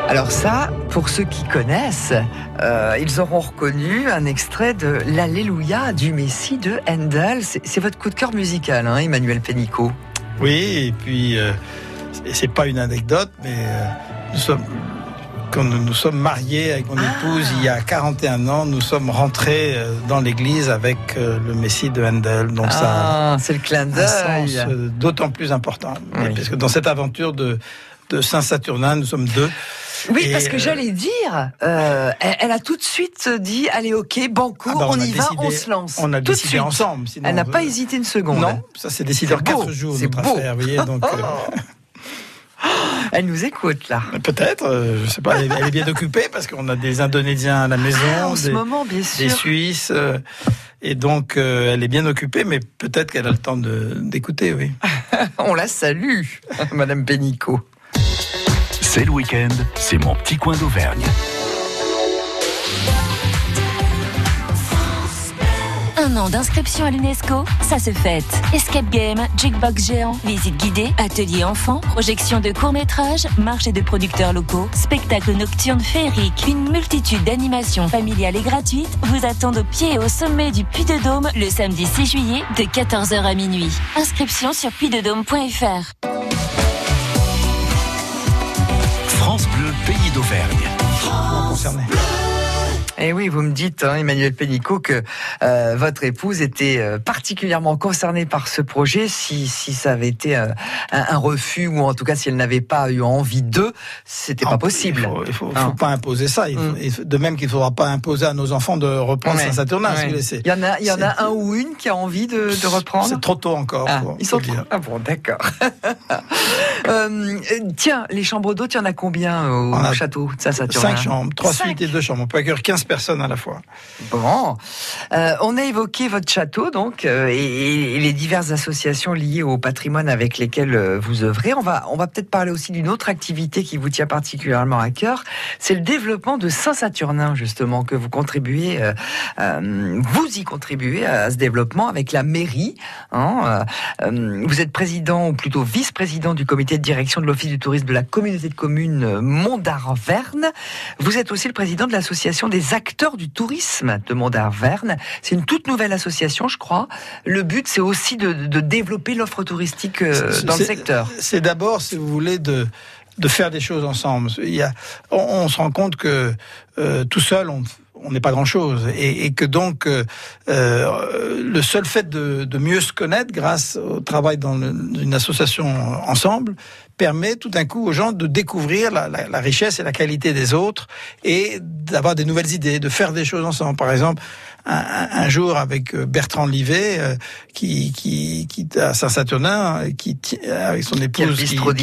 Alors ça, pour ceux qui connaissent, euh, ils auront reconnu un extrait de l'Alléluia du Messie de Handel. C'est votre coup de cœur musical, hein, Emmanuel Pénicaud. Oui, et puis euh, c'est- pas une anecdote, mais euh, nous sommes quand nous nous sommes mariés avec mon épouse il y a 41 ans, nous sommes rentrés euh, dans l'église avec le Messie de Handel. Donc Ah, c'est le clin d'œil. d'autant plus important. Oui. Parce que dans cette aventure de, de Saint-Saturnin, nous sommes deux. Oui, Et, parce que euh, j'allais dire, euh, elle, elle a tout de suite dit, allez, ok, banco, Ah bah, on, y va, on se lance. On a tout de décidé suite. ensemble. sinon, Elle n'a euh, pas hésité une seconde. Non, ça c'est décidé en quatre jours, c'est beau. affaire. Vous voyez, donc, (laughs) euh, Elle nous écoute là. (laughs) Peut-être, euh, je sais pas, elle est, elle est bien occupée parce qu'on a des Indonésiens à la maison, Ah, en ce des, moment, bien des sûr. Suisses, euh, et donc euh, elle est bien occupée, mais peut-être qu'elle a le temps d'écouter, oui. (laughs) On la salue, Madame Pénicaud. C'est le week-end, c'est mon petit coin d'Auvergne. Un an d'inscription à l'UNESCO, ça se fête. Escape game, jukebox géant, visite guidée, atelier enfants, projection de courts-métrages, marché de producteurs locaux, spectacle nocturne féerique, une multitude d'animations familiales et gratuites vous attendent au pied et au sommet du Puy de Dôme le samedi 6 juillet de 14h à minuit. Inscription sur puydedôme.fr. France Bleu, pays d'Auvergne. Et oui, vous me dites, hein, Emmanuel Pénicaud, que euh, votre épouse était euh, particulièrement concernée par ce projet. Si, si ça avait été euh, un, un refus, ou en tout cas si elle n'avait pas eu envie d'eux, c'était pas possible. Ah, Il faut, il faut, Hein. faut pas imposer ça. Il faut- il faut- de même qu'il ne faudra pas imposer à nos enfants de reprendre Ouais, Saint-Saturnin. si ouais. Il y en a, il y en a un ou une qui a envie de, de reprendre. C'est trop tôt encore. Ah, pour- ils sont pour le dire. trop- Ah bon, d'accord. (laughs) Tiens, les chambres d'hôtes, il y en a combien au a château? De Saint-Saturnin Cinq chambres, trois Cinq. suites et deux chambres. On peut accueillir 15 personnes à la fois. Bon, Euh, on a évoqué votre château donc euh, et, les diverses associations liées au patrimoine avec lesquelles euh, vous œuvrez. On va on va peut-être parler aussi d'une autre activité qui vous tient particulièrement à cœur, c'est le développement de Saint-Saturnin justement que vous contribuez, vous y contribuez à ce développement avec la mairie. hein, vous êtes président ou plutôt vice-président du comité de direction de l'office du tourisme de la communauté de communes Mont-d'Arverne. Vous êtes aussi le président de l'association des acteurs du tourisme de Mont-d'Arverne. C'est une toute nouvelle association, je crois. Le but, c'est aussi de, de développer l'offre touristique euh, dans le secteur. C'est d'abord, si vous voulez, de de faire des choses ensemble. Il y a, on, on se rend compte que euh, tout seul, on on n'est pas grand-chose, et, et que donc euh, euh, le seul fait de, de mieux se connaître grâce au travail dans le- une association ensemble permet tout d'un coup aux gens de découvrir la, la- richesse et la qualité des autres et d'avoir des nouvelles idées, de faire des choses ensemble. Par exemple, un, jour avec euh, Bertrand Livet, euh, qui, qui, à Saint-Saturnin, euh, qui ti- avec son épouse qui, s'occupe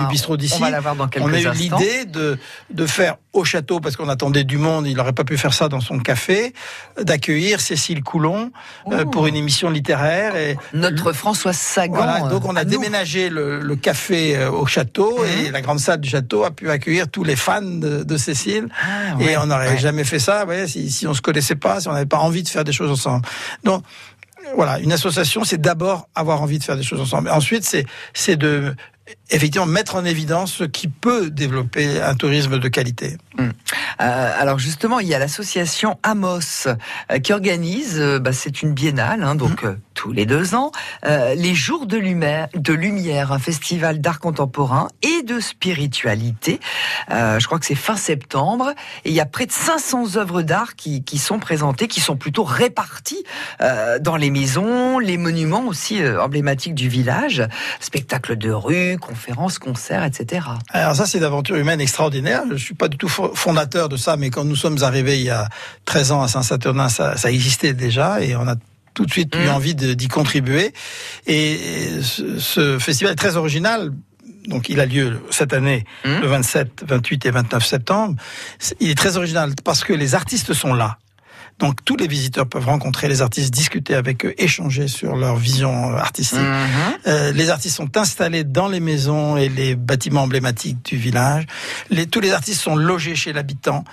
du bistrot d'ici. on va la voir dans quelques On a eu l'idée de, de faire au château, parce qu'on attendait du monde, il n'aurait pas pu faire ça dans son café, d'accueillir Cécile Coulon euh, pour une émission littéraire. Et Notre François Sagan. voilà, donc on euh, a déménagé le, le café euh, au château Mhm. et la grande salle du château a pu accueillir tous les fans de, de Cécile. Ah, Et on n'aurait ouais. jamais fait ça, vous voyez, si, si on se connaissait pas, si on n'avait pas envie de faire des choses ensemble. Donc voilà, une association, c'est d'abord avoir envie de faire des choses ensemble. Ensuite, c'est de effectivement mettre en évidence ce qui peut développer un tourisme de qualité. Euh, alors justement, il y a l'association Amos euh, qui organise, euh, bah, c'est une biennale, hein, donc euh, tous les deux ans, les Jours de Lumière, de Lumière, un festival d'art contemporain et de spiritualité. Je crois que c'est fin septembre et il y a près de 500 œuvres d'art qui, qui sont présentées, qui sont plutôt réparties dans les maisons, les monuments aussi emblématiques du village, spectacles de rue, conférences, concerts, etc. Alors ça, c'est une aventure humaine extraordinaire. Je suis pas du tout fo- fondateur de ça, mais quand nous sommes arrivés il y a 13 ans à Saint-Saturnin, ça, ça existait déjà et on a tout de suite eu Mhm. envie d'y contribuer. Et ce, ce festival est très original. Donc, il a lieu cette année, Mhm. le 27, 28 et 29 septembre. Il est très original parce que les artistes sont là. Donc, tous les visiteurs peuvent rencontrer les artistes, discuter avec eux, échanger sur leur vision artistique. Mhm. Euh, les artistes sont installés dans les maisons et les bâtiments emblématiques du village. Les, tous les artistes sont logés chez l'habitant.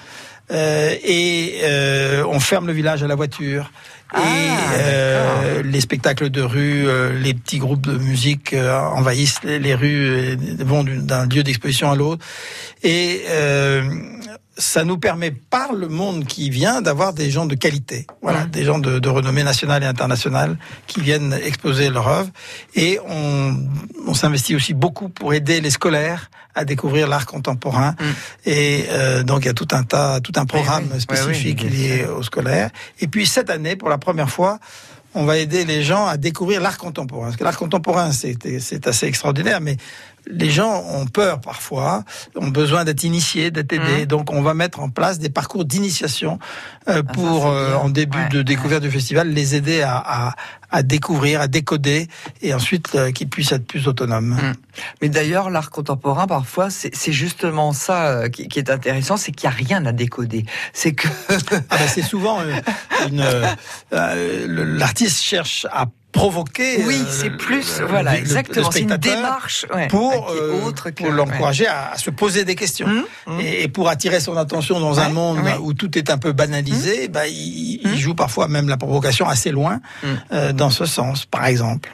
Euh, et euh, on ferme le village à la voiture. Ah, et euh, les spectacles de rue, euh, les petits groupes de musique envahissent les, les rues, et vont d'un lieu d'exposition à l'autre. Et euh, ça nous permet, par le monde qui vient, d'avoir des gens de qualité. Voilà, des gens de, de renommée nationale et internationale qui viennent exposer leur œuvre. Et on, on s'investit aussi beaucoup pour aider les scolaires à découvrir l'art contemporain. Et euh, donc il y a tout un tas, tout un programme oui. spécifique Oui, lié aux scolaires. Et puis cette année, pour la première fois, on va aider les gens à découvrir l'art contemporain. Parce que l'art contemporain, c'est assez extraordinaire, mais les gens ont peur parfois, ont besoin d'être initiés, d'être aidés. Donc on va mettre en place des parcours d'initiation euh, pour, euh, en début de découverte du festival, les aider à, à, à découvrir, à décoder, et ensuite euh, qu'ils puissent être plus autonomes. Mais d'ailleurs, l'art contemporain, parfois, c'est justement ça euh, qui, qui est intéressant, c'est qu'il n'y a rien à décoder. C'est que Ah ben, c'est souvent euh, euh, l'artiste cherche à provoquer. Oui, euh, c'est plus, voilà, le- exactement. C'est une démarche ouais, pour, euh, pour l'encourager ouais. à, à se poser des questions Mmh, Et, et pour attirer son attention dans un monde où tout est un peu banalisé, Mmh. bah, il, il joue parfois même la provocation assez loin euh, dans ce sens, par exemple.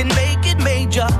Can make it major.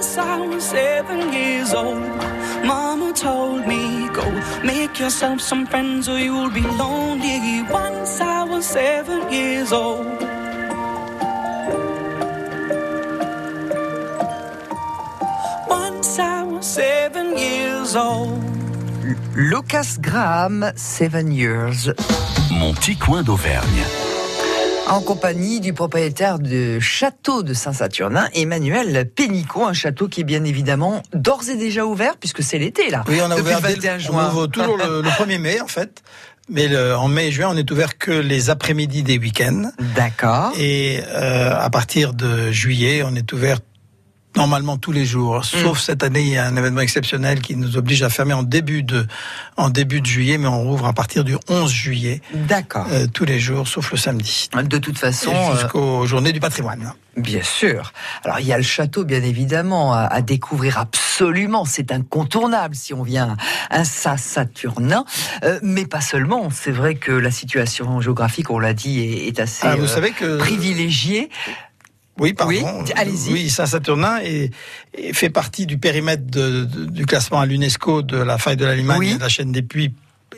Once I was seven years old, Mama told me, Go make yourself some friends or you'll be lonely. Once I was seven years old. Once I was seven years old. Lucas Graham, Seven Years. Mon petit coin d'Auvergne. En compagnie du propriétaire du château de Saint-Saturnin, Emmanuel Pénicaud, un château qui est bien évidemment d'ores et déjà ouvert puisque c'est l'été là. Oui, on a depuis ouvert le dès 21 le- juin. on ouvre toujours le, le 1er mai en fait. Mais le- en mai et juin, on est ouvert que les après-midi des week-ends. D'accord. Et euh, à partir de juillet, on est ouvert normalement tous les jours. Sauf Mm. cette année, il y a un événement exceptionnel qui nous oblige à fermer en début de, en début de juillet, mais on rouvre à partir du 11 juillet. D'accord. Euh, tous les jours, sauf le samedi. De toute façon, euh, jusqu'aux journées du patrimoine. Bien sûr. Alors il y a le château, bien évidemment, à, à découvrir absolument. C'est incontournable si on vient à Saint-Saturnin, Euh, mais pas seulement. C'est vrai que la situation géographique, on l'a dit, est, est assez Ah, vous savez que- privilégiée. Oui, pardon. Oui, allez-y. Oui, Saint-Saturnin est, est- fait partie du périmètre de- de- du classement à l'UNESCO de la faille de l'Allemagne Oui. et de la chaîne des Puits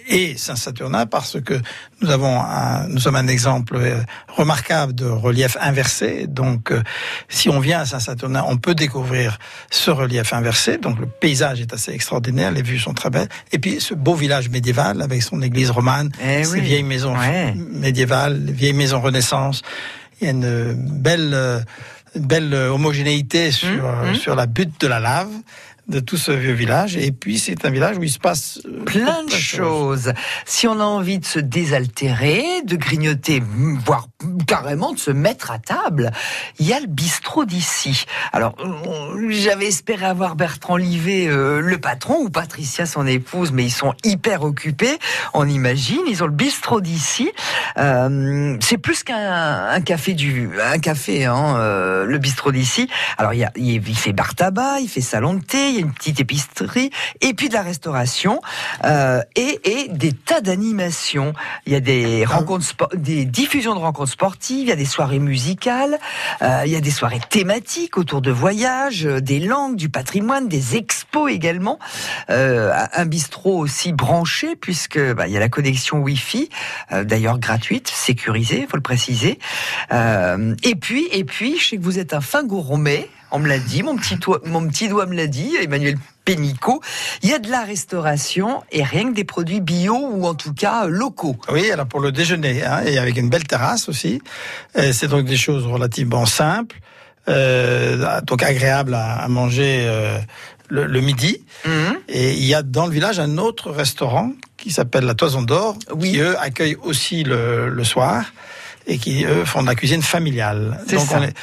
et Saint-Saturnin parce que nous avons un, nous sommes un exemple euh, remarquable de relief inversé. Donc, euh, si on vient à Saint-Saturnin, on peut découvrir ce relief inversé. Donc, le paysage est assez extraordinaire, les vues sont très belles. Et puis, ce beau village médiéval avec son église romane, Eh oui. vieilles maisons Ouais. médiévales, les vieilles maisons Renaissance. Il y a une belle, euh, une belle euh, homogénéité sur, euh, mmh. sur la butte de la lave de tout ce vieux village. Et puis, c'est un village où il se passe euh, Plein de choses. Si on a envie de se désaltérer, de grignoter, voire carrément de se mettre à table, il y a le bistrot d'ici. Alors, on- j'avais espéré avoir Bertrand Livet, euh, le patron, ou Patricia, son épouse, mais ils sont hyper occupés. On imagine, ils ont le bistrot d'ici. Euh, c'est plus qu'un un café du, un café, hein, euh, le bistrot d'ici. Alors, il, y a, il il fait bar tabac, il fait salon de thé, il y a une petite épicerie, et puis de la restauration, euh, et, et des tas d'animations. Il y a des rencontres, spo- des diffusions de rencontres sportives, il y a des soirées musicales, euh, il y a des soirées thématiques autour de voyages, euh, des langues, du patrimoine, des expos également. Euh, un bistrot aussi branché puisque bah, il y a la connexion Wi-Fi, d'ailleurs gratuite, sécurisée, faut le préciser. Et puis, et puis, je sais que vous êtes un fin gourmet. On me l'a dit, mon petit, doigt, mon petit doigt me l'a dit, Emmanuel Pénicaud. Il y a de la restauration et rien que des produits bio ou en tout cas euh, locaux. Oui, alors pour le déjeuner, hein, et avec une belle terrasse aussi. Euh, c'est donc des choses relativement simples, euh, donc agréables à, à manger euh, le, le midi. Et il y a dans le village un autre restaurant qui s'appelle la Toison d'Or, qui eux accueillent aussi le, le soir et qui eux font de la cuisine familiale. C'est Donc ça. on est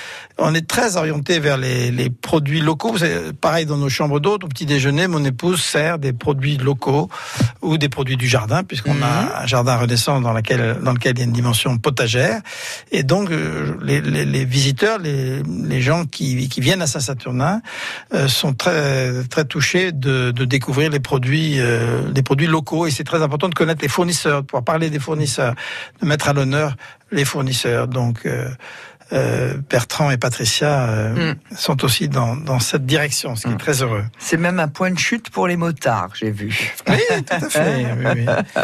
on est très orienté vers les, les produits locaux. C'est pareil dans nos chambres d'hôtes. Au petit déjeuner, mon épouse sert des produits locaux ou des produits du jardin, puisqu'on Mhm. a un jardin renaissant dans, laquelle, dans lequel il y a une dimension potagère. Et donc, euh, les, les- les visiteurs, les, les gens qui, qui viennent à Saint-Saturnin euh, sont très, très touchés de, de découvrir les produits, euh, les produits locaux. Et c'est très important de connaître les fournisseurs, de pouvoir parler des fournisseurs, de mettre à l'honneur les fournisseurs. Donc, euh, Bertrand et Patricia euh, sont aussi dans, dans cette direction, ce qui est très heureux. C'est même un point de chute pour les motards, j'ai vu. Oui, tout à fait. oui, oui. (laughs)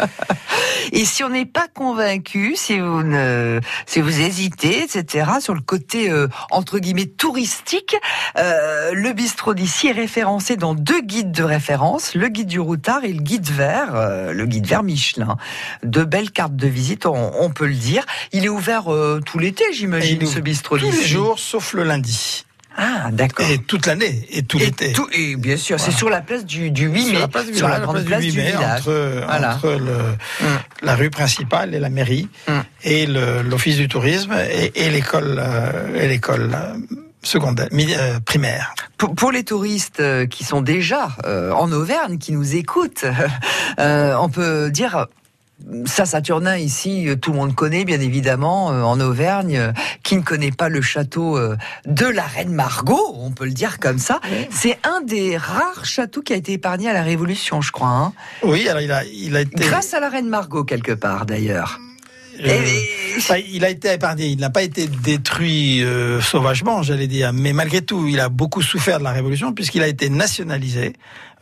Et si on n'est pas convaincu, si vous ne, si vous hésitez, etc., sur le côté euh, entre guillemets touristique, euh, le bistrot d'ici est référencé dans deux guides de référence, le guide du routard et le guide vert, euh, le guide vert Michelin. De belles cartes de visite, on, on peut le dire. Il est ouvert euh, tout l'été, j'imagine, ce bistrot tous les jours, sauf le lundi. Ah, d'accord. Et toute l'année, et tout Et, l'été. et bien sûr, c'est sur la place du, du 8 mai, Sur la place sur la place place du du 8 mai, village. entre, Voilà. entre le, la rue principale et la mairie, et le- l'office du tourisme, et, et l'école euh, et l'école euh, secondaire, mi- euh, primaire. Pour, pour les touristes euh, qui sont déjà euh, en Auvergne, qui nous écoutent, (laughs) euh, on peut dire. Saint-Saturnin ici, euh, tout le monde connaît bien évidemment euh, en Auvergne. euh, Qui ne connaît pas le château euh, de la reine Margot, on peut le dire comme ça. C'est un des rares châteaux qui a été épargné à la Révolution, je crois. hein. Oui, alors il a, il a été. Grâce à la reine Margot quelque part d'ailleurs. Euh, enfin, (laughs) il a été épargné, il n'a pas été détruit euh, sauvagement, j'allais dire, mais malgré tout, il a beaucoup souffert de la Révolution puisqu'il a été nationalisé,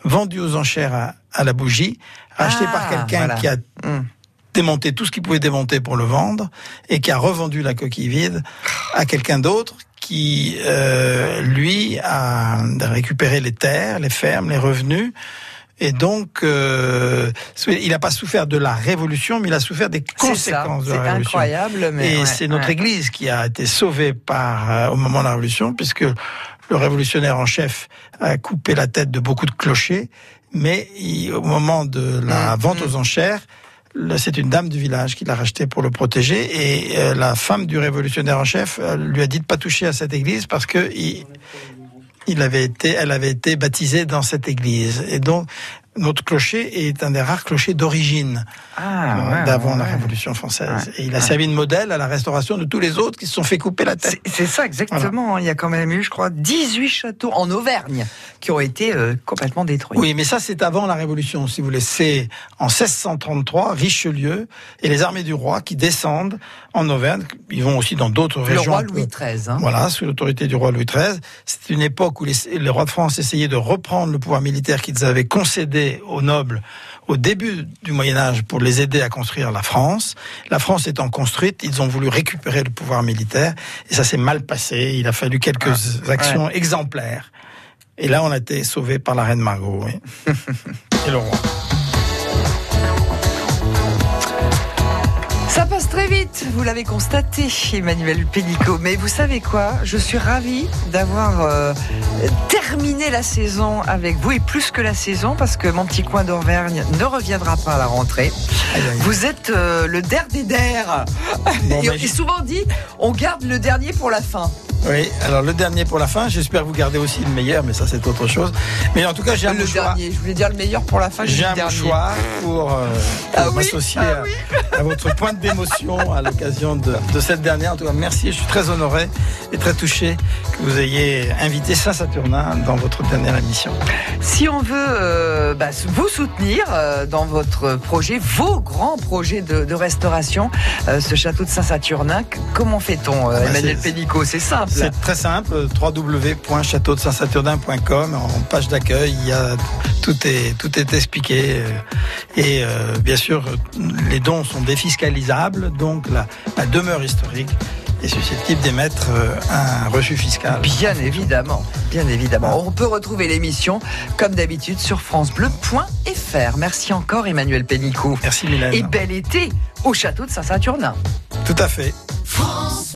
vendu aux enchères à, à la bougie, acheté Ah, par quelqu'un voilà. qui a Hum. démonté tout ce qu'il pouvait démonter pour le vendre et qui a revendu la coquille vide à quelqu'un d'autre qui, euh, lui, a récupéré les terres, les fermes, les revenus Et donc, euh, il n'a pas souffert de la révolution, mais il a souffert des conséquences de la révolution. C'est incroyable, mais et ouais, c'est notre ouais. Église qui a été sauvée par euh, au moment de la révolution, puisque le révolutionnaire en chef a coupé la tête de beaucoup de clochers, mais il- au moment de la Mm, vente mm. aux enchères, c'est une dame du village qui l'a racheté pour le protéger, et euh, la femme du révolutionnaire en chef euh, lui a dit de pas toucher à cette église parce que il, il avait été, elle avait été baptisée dans cette église. Et donc, notre clocher est un des rares clochers d'origine Ah, euh, ouais, d'avant ouais, la. Révolution française. Ouais. Et il a servi de modèle à la restauration de tous les autres qui se sont fait couper la tête. C'est- ça exactement. Il y a quand même eu, je crois, 18 châteaux en Auvergne qui ont été euh, complètement détruits. Oui, mais ça, c'est avant la Révolution, si vous voulez. C'est en 1633, Richelieu et les armées du roi qui descendent en Auvergne. Ils vont aussi dans d'autres Le régions. roi un peu- Louis XIII. hein. Voilà, sous l'autorité du roi Louis XIII. C'est une époque où les, les rois de France essayaient de reprendre le pouvoir militaire qu'ils avaient concédé aux nobles au début du Moyen Âge pour les aider à construire la France. La France étant construite, ils ont voulu récupérer le pouvoir militaire et ça s'est mal passé. Il a fallu quelques Ah, actions exemplaires. Et là, on a été sauvé par la reine Margot. Oui. (laughs) et le roi. Ça passe très vite, vous l'avez constaté, Emmanuel Pénicaud. Mais vous savez quoi? Je suis ravie d'avoir euh, terminé la saison avec vous, et plus que la saison, parce que mon petit coin d'Auvergne ne reviendra pas à la rentrée. Vous êtes euh, le der des der. Bon, et, ben, et souvent dit, on garde le dernier pour la fin. Oui, alors le dernier pour la fin, j'espère vous garder aussi le meilleur, mais ça c'est autre chose. Mais en tout cas, j'ai un le mouchoir. dernier, je voulais dire le meilleur pour la fin. j'ai un dernier. mouchoir pour, euh, pour Ah oui, m'associer ah à, à votre pointe d'émotion à l'occasion de, de cette dernière. En tout cas, merci. Je suis très honoré et très touché que vous ayez invité Saint-Saturnin dans votre dernière émission. Si on veut euh, bah, vous soutenir euh, dans votre projet, vos grands projets de, de restauration, euh, ce château de Saint-Saturnin, comment fait-on, Ah bah, Emmanuel Pénicaud? C'est simple. C'est très simple, www.châteaudesaint-saturnin.com. En page d'accueil, il y a tout est tout est expliqué et bien sûr les dons sont défiscalisables, donc la, la demeure historique est susceptible d'émettre euh, un reçu fiscal. Bien évidemment, bien évidemment. On peut retrouver l'émission, comme d'habitude, sur francebleu.fr. Merci encore, Emmanuel Pénicaud. Merci Mylène. Et bel été au château de Saint-Saturnin. Tout à fait.